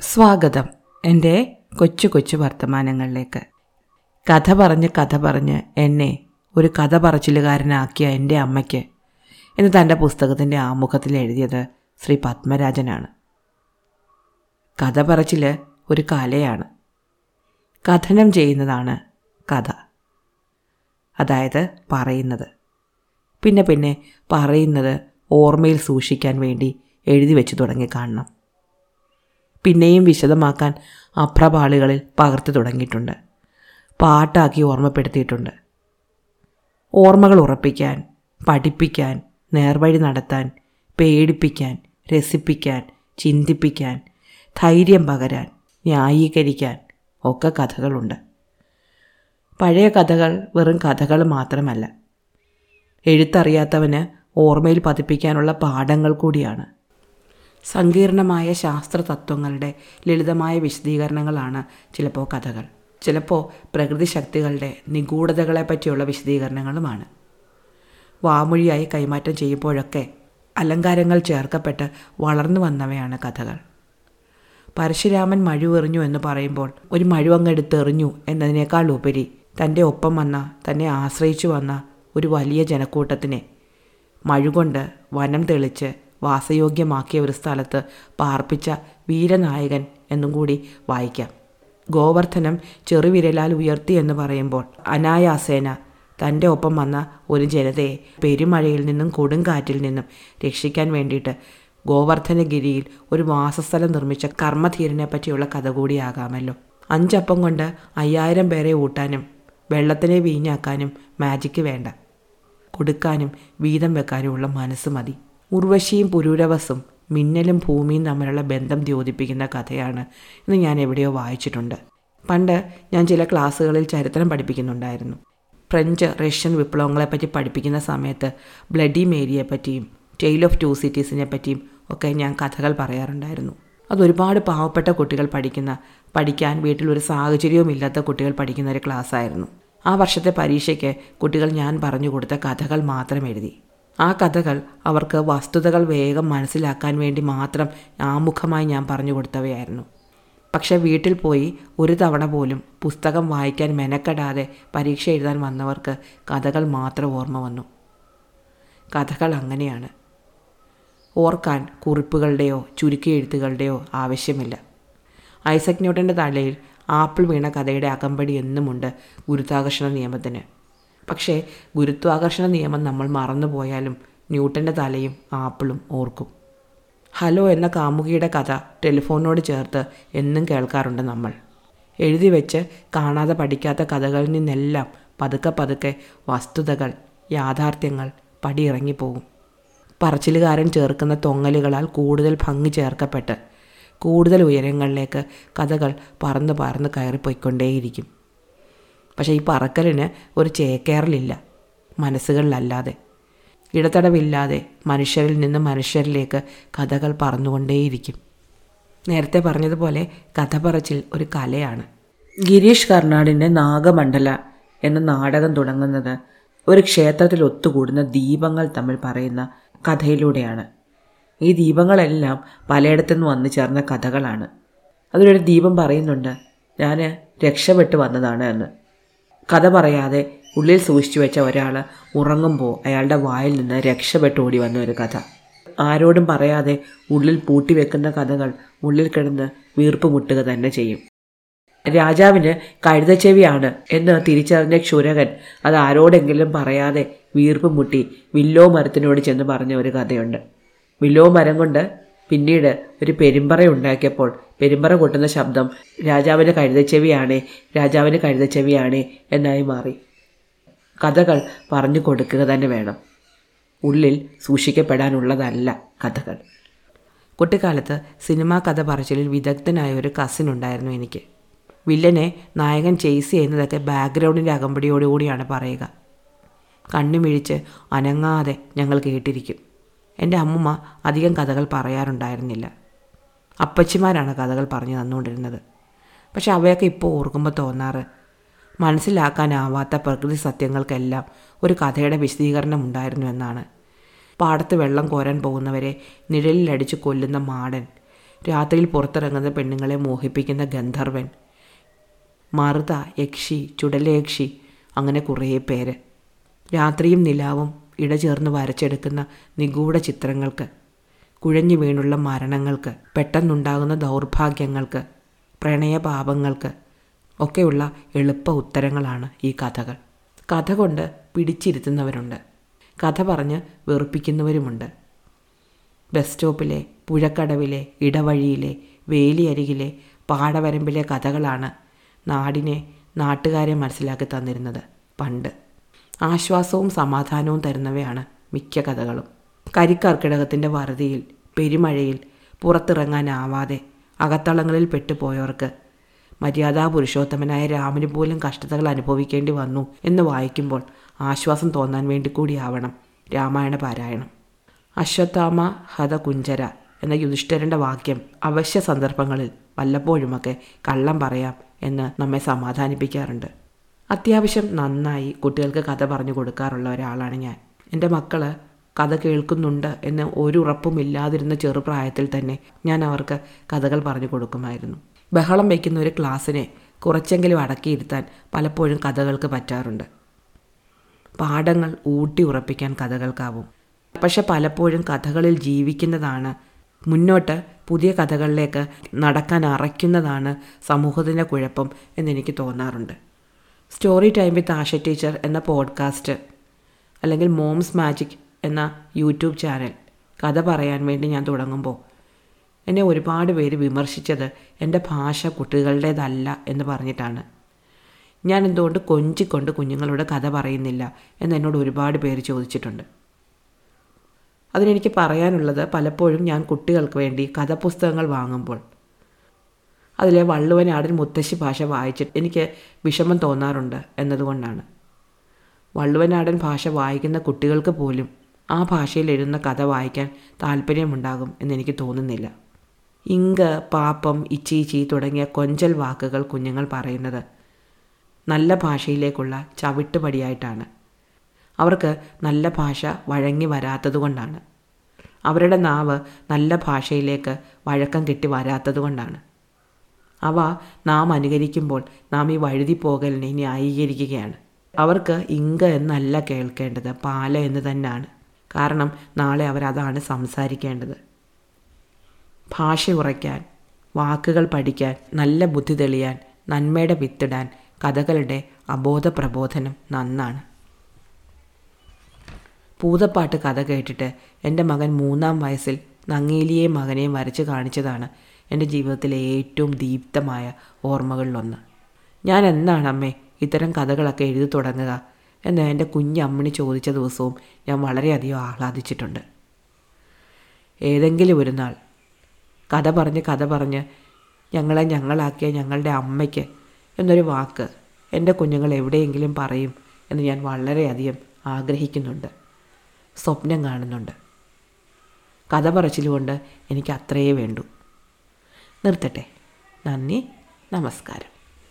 സ്വാഗതം എന്റെ കൊച്ചു കൊച്ചു വർത്തമാനങ്ങളിലേക്ക്. കഥ പറഞ്ഞ് കഥ പറഞ്ഞ് എന്നെ ഒരു കഥ പറച്ചിലുകാരനാക്കിയ എന്റെ അമ്മയ്ക്ക് എന്ന് തന്റെ പുസ്തകത്തിന്റെ ആമുഖത്തിൽ എഴുതിയത് ശ്രീ പത്മരാജനാണ്. കഥ പറച്ചിൽ ഒരു കലയാണ്. കഥനം ചെയ്യുന്നതാണ് കഥ. അതായത് പറയുന്നത്. പിന്നെ പിന്നെ പറയുന്നത് ഓർമ്മയിൽ സൂക്ഷിക്കാൻ വേണ്ടി എഴുതി വെച്ച് തുടങ്ങി കാണണം. പിന്നെയും വിശദമാക്കാൻ അപ്രപാളികളിൽ പകർത്തു തുടങ്ങിയിട്ടുണ്ട്. പാട്ടാക്കി ഓർമ്മപ്പെടുത്തിയിട്ടുണ്ട്. ഓർമ്മകൾ ഉറപ്പിക്കാൻ പഠിപ്പിക്കാൻ നേർവഴി നടത്താൻ പേടിപ്പിക്കാൻ രസിപ്പിക്കാൻ ചിന്തിപ്പിക്കാൻ ധൈര്യം പകരാൻ ന്യായീകരിക്കാൻ ഒക്കെ കഥകളുണ്ട്. പഴയ കഥകൾ വെറും കഥകൾ മാത്രമല്ല. എഴുത്തറിയാത്തവന് ഓർമ്മയിൽ പതിപ്പിക്കാനുള്ള പാഠങ്ങൾ കൂടിയാണ്. സങ്കീർണമായ ശാസ്ത്ര തത്വങ്ങളുടെ ലളിതമായ വിശദീകരണങ്ങളാണ് ചിലപ്പോൾ കഥകൾ ചിലപ്പോൾ പ്രകൃതി ശക്തികളുടെ നിഗൂഢതകളെ പറ്റിയുള്ള വിശദീകരണങ്ങളുമാണ്. വാമൊഴിയായി കൈമാറ്റം ചെയ്യുമ്പോഴൊക്കെ അലങ്കാരങ്ങൾ ചേർക്കപ്പെട്ട് വളർന്നു വന്നവയാണ് കഥകൾ. പരശുരാമൻ മഴുവെറിഞ്ഞു എന്ന് പറയുമ്പോൾ ഒരു മഴുവങ്ങെടുത്തെറിഞ്ഞു എന്നതിനേക്കാൾ ഉപരി തന്റെ ഒപ്പം വന്ന തന്നെ ആശ്രയിച്ചു വന്ന ഒരു വലിയ ജനക്കൂട്ടത്തിനെ മഴുകൊണ്ട് വനം തെളിച്ച് വാസയോഗ്യമാക്കിയ ഒരു സ്ഥലത്ത് പാർപ്പിച്ച വീരനായകൻ എന്നും കൂടി വായിക്കാം. ഗോവർദ്ധനം ചെറുവിരലാൽ ഉയർത്തി എന്ന് പറയുമ്പോൾ അനായാസേന തന്റെ ഒപ്പം വന്ന ഒരു ജനതയെ പെരുമഴയിൽ നിന്നും കൊടുങ്കാറ്റിൽ നിന്നും രക്ഷിക്കാൻ വേണ്ടിയിട്ട് ഗോവർദ്ധനഗിരിയിൽ ഒരു വാസസ്ഥലം നിർമ്മിച്ച കർമ്മധീരനെ പറ്റിയുള്ള കഥ കൂടിയാകാമല്ലോ. അഞ്ചപ്പം കൊണ്ട് അയ്യായിരം പേരെ ഊട്ടാനും വെള്ളത്തിനെ വീഞ്ഞാക്കാനും മാജിക്ക് വേണ്ട. കൊടുക്കാനും വീതം വെക്കാനുമുള്ള മനസ്സ് മതി. ഉർവശിയും പുരൂരവസും മിന്നലും ഭൂമിയും തമ്മിലുള്ള ബന്ധം ദ്യോതിപ്പിക്കുന്ന കഥയാണ് എന്ന് ഞാൻ എവിടെയോ വായിച്ചിട്ടുണ്ട്. പണ്ട് ഞാൻ ചില ക്ലാസ്സുകളിൽ ചരിത്രം പഠിപ്പിക്കുന്നുണ്ടായിരുന്നു. ഫ്രഞ്ച് റഷ്യൻ വിപ്ലവങ്ങളെപ്പറ്റി പഠിപ്പിക്കുന്ന സമയത്ത് ബ്ലഡി മേരിയെ പറ്റിയും ടെയിൽ ഓഫ് ടു സിറ്റീസിനെ പറ്റിയും ഒക്കെ ഞാൻ കഥകൾ പറയാറുണ്ടായിരുന്നു. അതൊരുപാട് പാവപ്പെട്ട കുട്ടികൾ പഠിക്കുന്ന പഠിക്കാൻ വീട്ടിലൊരു സാഹചര്യവും ഇല്ലാത്ത കുട്ടികൾ പഠിക്കുന്ന ഒരു ക്ലാസ്സായിരുന്നു. ആ വർഷത്തെ പരീക്ഷയ്ക്ക് കുട്ടികൾ ഞാൻ പറഞ്ഞു കൊടുത്ത കഥകൾ മാത്രം എഴുതി. ആ കഥകൾ അവർക്ക് വസ്തുതകൾ വേഗം മനസ്സിലാക്കാൻ വേണ്ടി മാത്രം ആമുഖമായി ഞാൻ പറഞ്ഞു കൊടുത്തവയായിരുന്നു. പക്ഷെ വീട്ടിൽ പോയി ഒരു തവണ പോലും പുസ്തകം വായിക്കാൻ മെനക്കെടാതെ പരീക്ഷ എഴുതാൻ വന്നവർക്ക് കഥകൾ മാത്രം ഓർമ്മ വന്നു. കഥകൾ അങ്ങനെയാണ്. ഓർക്കാൻ കുറിപ്പുകളുടെയോ ചുരുക്കി എഴുത്തുകളുടെയോ ആവശ്യമില്ല. ഐസക് ന്യൂട്ടന്റെ തലയിൽ ആപ്പിൾ വീണ കഥയുടെ അകമ്പടി എന്നുമുണ്ട് ഗുരുത്വാകർഷണ നിയമത്തിന്. പക്ഷേ ഗുരുത്വാകർഷണ നിയമം നമ്മൾ മറന്നുപോയാലും ന്യൂട്ടന്റെ തലയും ആപ്പിളും ഓർക്കും. ഹലോ എന്ന കാമുകിയുടെ കഥ ടെലിഫോണിനോട് ചേർത്ത് എന്നും കേൾക്കാറുണ്ട് നമ്മൾ. എഴുതി വെച്ച് കാണാതെ പഠിക്കാത്ത കഥകളിൽ നിന്നെല്ലാം പതുക്കെ പതുക്കെ വസ്തുതകൾ യാഥാർത്ഥ്യങ്ങൾ പടിയിറങ്ങിപ്പോകും. പറച്ചിലുകാരൻ ചേർക്കുന്ന തൊങ്ങലുകളാൽ കൂടുതൽ ഭംഗി ചേർക്കപ്പെട്ട് കൂടുതൽ ഉയരങ്ങളിലേക്ക് കഥകൾ പറന്ന് പറന്ന് കയറിപ്പോയിക്കൊണ്ടേയിരിക്കും. പക്ഷേ ഈ പറക്കലിന് ഒരു ചേക്കേറലില്ല. മനസ്സുകളിലല്ലാതെ. ഇടതടവില്ലാതെ മനുഷ്യരിൽ നിന്ന് മനുഷ്യരിലേക്ക് കഥകൾ പറന്നുകൊണ്ടേയിരിക്കും. നേരത്തെ പറഞ്ഞതുപോലെ കഥ പറച്ചിൽ ഒരു കലയാണ്. ഗിരീഷ് കർണാടിന്റെ നാഗമണ്ഡല എന്ന നാടകം തുടങ്ങുന്നത് ഒരു ക്ഷേത്രത്തിൽ ഒത്തുകൂടുന്ന ദീപങ്ങൾ തമ്മിൽ പറയുന്ന കഥയിലൂടെയാണ്. ഈ ദീപങ്ങളെല്ലാം പലയിടത്തുനിന്ന് വന്നു ചേർന്ന കഥകളാണ്. അതിലൊരു ദീപം പറയുന്നുണ്ട് ഞാൻ രക്ഷപ്പെട്ട് വന്നതാണ് എന്ന്. കഥ പറയാതെ ഉള്ളിൽ സൂക്ഷിച്ചു വെച്ച ഒരാൾ ഉറങ്ങുമ്പോൾ അയാളുടെ വായിൽ നിന്ന് രക്ഷപ്പെട്ട് ഓടി വന്ന ഒരു കഥ. ആരോടും പറയാതെ ഉള്ളിൽ പൂട്ടി വെക്കുന്ന കഥകൾ ഉള്ളിൽ കിടന്ന് വീർപ്പ് മുട്ടുക തന്നെ ചെയ്യും. രാജാവിന് കഴുതച്ചെവിയാണ് എന്ന് തിരിച്ചറിഞ്ഞ ക്ഷുരകൻ അത് ആരോടെങ്കിലും പറയാതെ വീർപ്പ് മുട്ടി വില്ലോ മരത്തിനോട് ചെന്ന് പറഞ്ഞ ഒരു കഥയുണ്ട്. വില്ലോ മരം കൊണ്ട് പിന്നീട് ഒരു പെരുമ്പറ ഉണ്ടാക്കിയപ്പോൾ പെരുമ്പറ കൊട്ടുന്ന ശബ്ദം രാജാവിന് കഴുതച്ചെവിയാണേ രാജാവിന് കഴുതച്ചെവിയാണേ എന്നായി മാറി. കഥകൾ പറഞ്ഞു കൊടുക്കുക തന്നെ വേണം. ഉള്ളിൽ സൂക്ഷിക്കപ്പെടാനുള്ളതല്ല കഥകൾ. കുട്ടിക്കാലത്ത് സിനിമാ കഥ പറച്ചിലിൽ വിദഗ്ധനായ ഒരു കസിൻ ഉണ്ടായിരുന്നു എനിക്ക്. വില്ലനെ നായകൻ ചേസ് ചെയ്യുന്നതൊക്കെ ബാക്ക്ഗ്രൗണ്ടിന്റെ അകമ്പടിയോടുകൂടിയാണ് പറയുക. കണ്ണുമിഴിച്ച് അനങ്ങാതെ ഞങ്ങൾ കേട്ടിരിക്കും. എന്റെ അമ്മുമ്മ അധികം കഥകൾ പറയാറുണ്ടായിരുന്നില്ല. അപ്പച്ചിമാരാണ് കഥകൾ പറഞ്ഞു തന്നുകൊണ്ടിരുന്നത്. പക്ഷെ അവയൊക്കെ ഇപ്പോൾ ഓർക്കുമ്പോൾ തോന്നാറ്. മനസ്സിലാക്കാനാവാത്ത പ്രകൃതി സത്യങ്ങൾക്കെല്ലാം ഒരു കഥയുടെ വിശദീകരണം ഉണ്ടായിരുന്നു എന്നാണ്. പാടത്ത് വെള്ളം കോരാൻ പോകുന്നവരെ നിഴലിലടിച്ച് കൊല്ലുന്ന മാടൻ രാത്രിയിൽ പുറത്തിറങ്ങുന്ന പെണ്ണുങ്ങളെ മോഹിപ്പിക്കുന്ന ഗന്ധർവൻ മറുത യക്ഷി ചുടലയക്ഷി അങ്ങനെ കുറേ പേര്. രാത്രിയും നിലാവും ഇടചേർന്ന് വരച്ചെടുക്കുന്ന നിഗൂഢ ചിത്രങ്ങൾക്ക് കുഴഞ്ഞു വീണുള്ള മരണങ്ങൾക്ക് പെട്ടെന്നുണ്ടാകുന്ന ദൗർഭാഗ്യങ്ങൾക്ക് പ്രണയപാപങ്ങൾക്ക് ഒക്കെയുള്ള എളുപ്പ ഉത്തരങ്ങളാണ് ഈ കഥകൾ. കഥ കൊണ്ട് പിടിച്ചിരുത്തുന്നവരുണ്ട്. കഥ പറഞ്ഞ് വെറുപ്പിക്കുന്നവരുമുണ്ട്. ബസ് സ്റ്റോപ്പിലെ പുഴക്കടവിലെ ഇടവഴിയിലെ വേലിയരികിലെ പാടവരമ്പിലെ കഥകളാണ് നാടിനെ നാട്ടുകാരെ മനസ്സിലാക്കി തന്നിരുന്നത് പണ്ട്. ആശ്വാസവും സമാധാനവും തരുന്നവയാണ് മിക്ക കഥകളും. കരിക്കർക്കിടകത്തിന്റെ വറുതിയിൽ പെരുമഴയിൽ പുറത്തിറങ്ങാനാവാതെ അകത്തളങ്ങളിൽ പെട്ടുപോയവർക്ക് മര്യാദാ പുരുഷോത്തമനായ രാമന് പോലും കഷ്ടതകൾ അനുഭവിക്കേണ്ടി വന്നു എന്ന് വായിക്കുമ്പോൾ ആശ്വാസം തോന്നാൻ വേണ്ടി കൂടിയാവണം രാമായണ പാരായണം. അശ്വത്ഥാമ ഹത കുഞ്ചര എന്ന യുധിഷ്ഠരന്റെ വാക്യം അവശ്യ സന്ദർഭങ്ങളിൽ വല്ലപ്പോഴുമൊക്കെ കള്ളം പറയാം എന്ന് നമ്മെ സമാധാനിപ്പിക്കാറുണ്ട്. അത്യാവശ്യം നന്നായി കുട്ടികൾക്ക് കഥ പറഞ്ഞു കൊടുക്കാറുള്ള ഒരാളാണ് ഞാൻ. എന്റെ മക്കൾ കഥ കേൾക്കുന്നുണ്ട് എന്ന് ഒരു ചെറുപ്രായത്തിൽ തന്നെ ഞാൻ അവർക്ക് കഥകൾ പറഞ്ഞു കൊടുക്കുമായിരുന്നു. ബഹളം വയ്ക്കുന്ന ഒരു ക്ലാസ്സിനെ കുറച്ചെങ്കിലും അടക്കിയിരുത്താൻ പലപ്പോഴും കഥകൾക്ക് പറ്റാറുണ്ട്. പാഠങ്ങൾ ഊട്ടി ഉറപ്പിക്കാൻ കഥകൾക്കാവും. പക്ഷെ പലപ്പോഴും കഥകളിൽ ജീവിക്കുന്നതാണ് മുന്നോട്ട് പുതിയ കഥകളിലേക്ക് നടക്കാൻ അറയ്ക്കുന്നതാണ് സമൂഹത്തിന്റെ കുഴപ്പം എന്നെനിക്ക് തോന്നാറുണ്ട്. Story time with Asha teacher എന്ന പോഡ്കാസ്റ്റ് അല്ലെങ്കിൽ മോംസ് മാജിക് എന്ന യൂട്യൂബ് ചാനൽ കഥ പറയാൻ വേണ്ടി ഞാൻ തുടങ്ങുമ്പോൾ എന്നെ ഒരുപാട് പേര് വിമർശിച്ചത് എന്റെ ഭാഷ കുട്ടികളുടേതല്ല എന്ന് പറഞ്ഞിട്ടാണ്. ഞാൻ എന്തുകൊണ്ട് കൊഞ്ചിക്കൊണ്ട് കുഞ്ഞുങ്ങളോട് കഥ പറയുന്നില്ല എന്ന് എന്നോട് ഒരുപാട് പേര് ചോദിച്ചിട്ടുണ്ട്. അതിനെനിക്ക് പറയാനുള്ളത് പലപ്പോഴും ഞാൻ കുട്ടികൾക്ക് വേണ്ടി കഥപുസ്തകങ്ങൾ വാങ്ങുമ്പോൾ അതിലെ വള്ളുവനാടൻ മുത്തശ്ശി ഭാഷ വായിച്ചിട്ട് എനിക്ക് വിഷമം തോന്നാറുണ്ട് എന്നതുകൊണ്ടാണ്. വള്ളുവനാടൻ ഭാഷ വായിക്കുന്ന കുട്ടികൾക്ക് പോലും ആ ഭാഷയിൽ എഴുതുന്ന കഥ വായിക്കാൻ താല്പര്യമുണ്ടാകും എന്നെനിക്ക് തോന്നുന്നില്ല. ഇങ്ക് പാപ്പം ഇച്ചീച്ചി തുടങ്ങിയ കൊഞ്ചൽ വാക്കുകൾ കുഞ്ഞുങ്ങൾ പറയുന്നത് നല്ല ഭാഷയിലേക്കുള്ള ചവിട്ടുപടിയായിട്ടാണ്. അവർക്ക് നല്ല ഭാഷ വഴങ്ങി വരാത്തതുകൊണ്ടാണ്. അവരുടെ നാവ് നല്ല ഭാഷയിലേക്ക് വഴക്കം കിട്ടി വരാത്തതുകൊണ്ടാണ്. അവ നാം അനുകരിക്കുമ്പോൾ നാം ഈ വഴുതി പോകലിനെ ന്യായീകരിക്കുകയാണ്. അവർക്ക് ഇങ്ക എന്നല്ല കേൾക്കേണ്ടത് പാല എന്ന് തന്നെയാണ് കാരണം നാളെ അവരതാണ് സംസാരിക്കേണ്ടത്. ഭാഷ ഉറയ്ക്കാൻ വാക്കുകൾ പഠിക്കാൻ നല്ല ബുദ്ധി തെളിയാൻ നന്മയുടെ വിത്തിടാൻ കഥകളുടെ അബോധ പ്രബോധനം നന്നാണ്. പൂതപ്പാട്ട് കഥ കേട്ടിട്ട് എന്റെ മകൻ മൂന്നാം വയസ്സിൽ നങ്ങേലിയെയും മകനെയും വരച്ച് കാണിച്ചതാണ് എന്റെ ജീവിതത്തിലെ ഏറ്റവും ദീപ്തമായ ഓർമ്മകളിലൊന്ന്. ഞാൻ എന്നാണ് അമ്മേ ഇത്തരം കഥകളൊക്കെ എഴുതി തുടങ്ങുക എന്ന് എന്റെ കുഞ്ഞമ്മണി ചോദിച്ച ദിവസവും ഞാൻ വളരെയധികം ആഹ്ലാദിച്ചിട്ടുണ്ട്. ഏതെങ്കിലും ഒരു നാൾ കഥ പറഞ്ഞ് കഥ പറഞ്ഞ് ഞങ്ങളെ ഞങ്ങളാക്കിയ ഞങ്ങളുടെ അമ്മയ്ക്ക് എന്നൊരു വാക്ക് എന്റെ കുഞ്ഞുങ്ങൾ എവിടെയെങ്കിലും പറയും എന്ന് ഞാൻ വളരെയധികം ആഗ്രഹിക്കുന്നുണ്ട് സ്വപ്നം കാണുന്നുണ്ട്. കഥ പറച്ചിലുകൊണ്ട് എനിക്ക് അത്രയേ വേണ്ടൂ. നിർത്തട്ടെ. നന്ദി. നമസ്കാരം.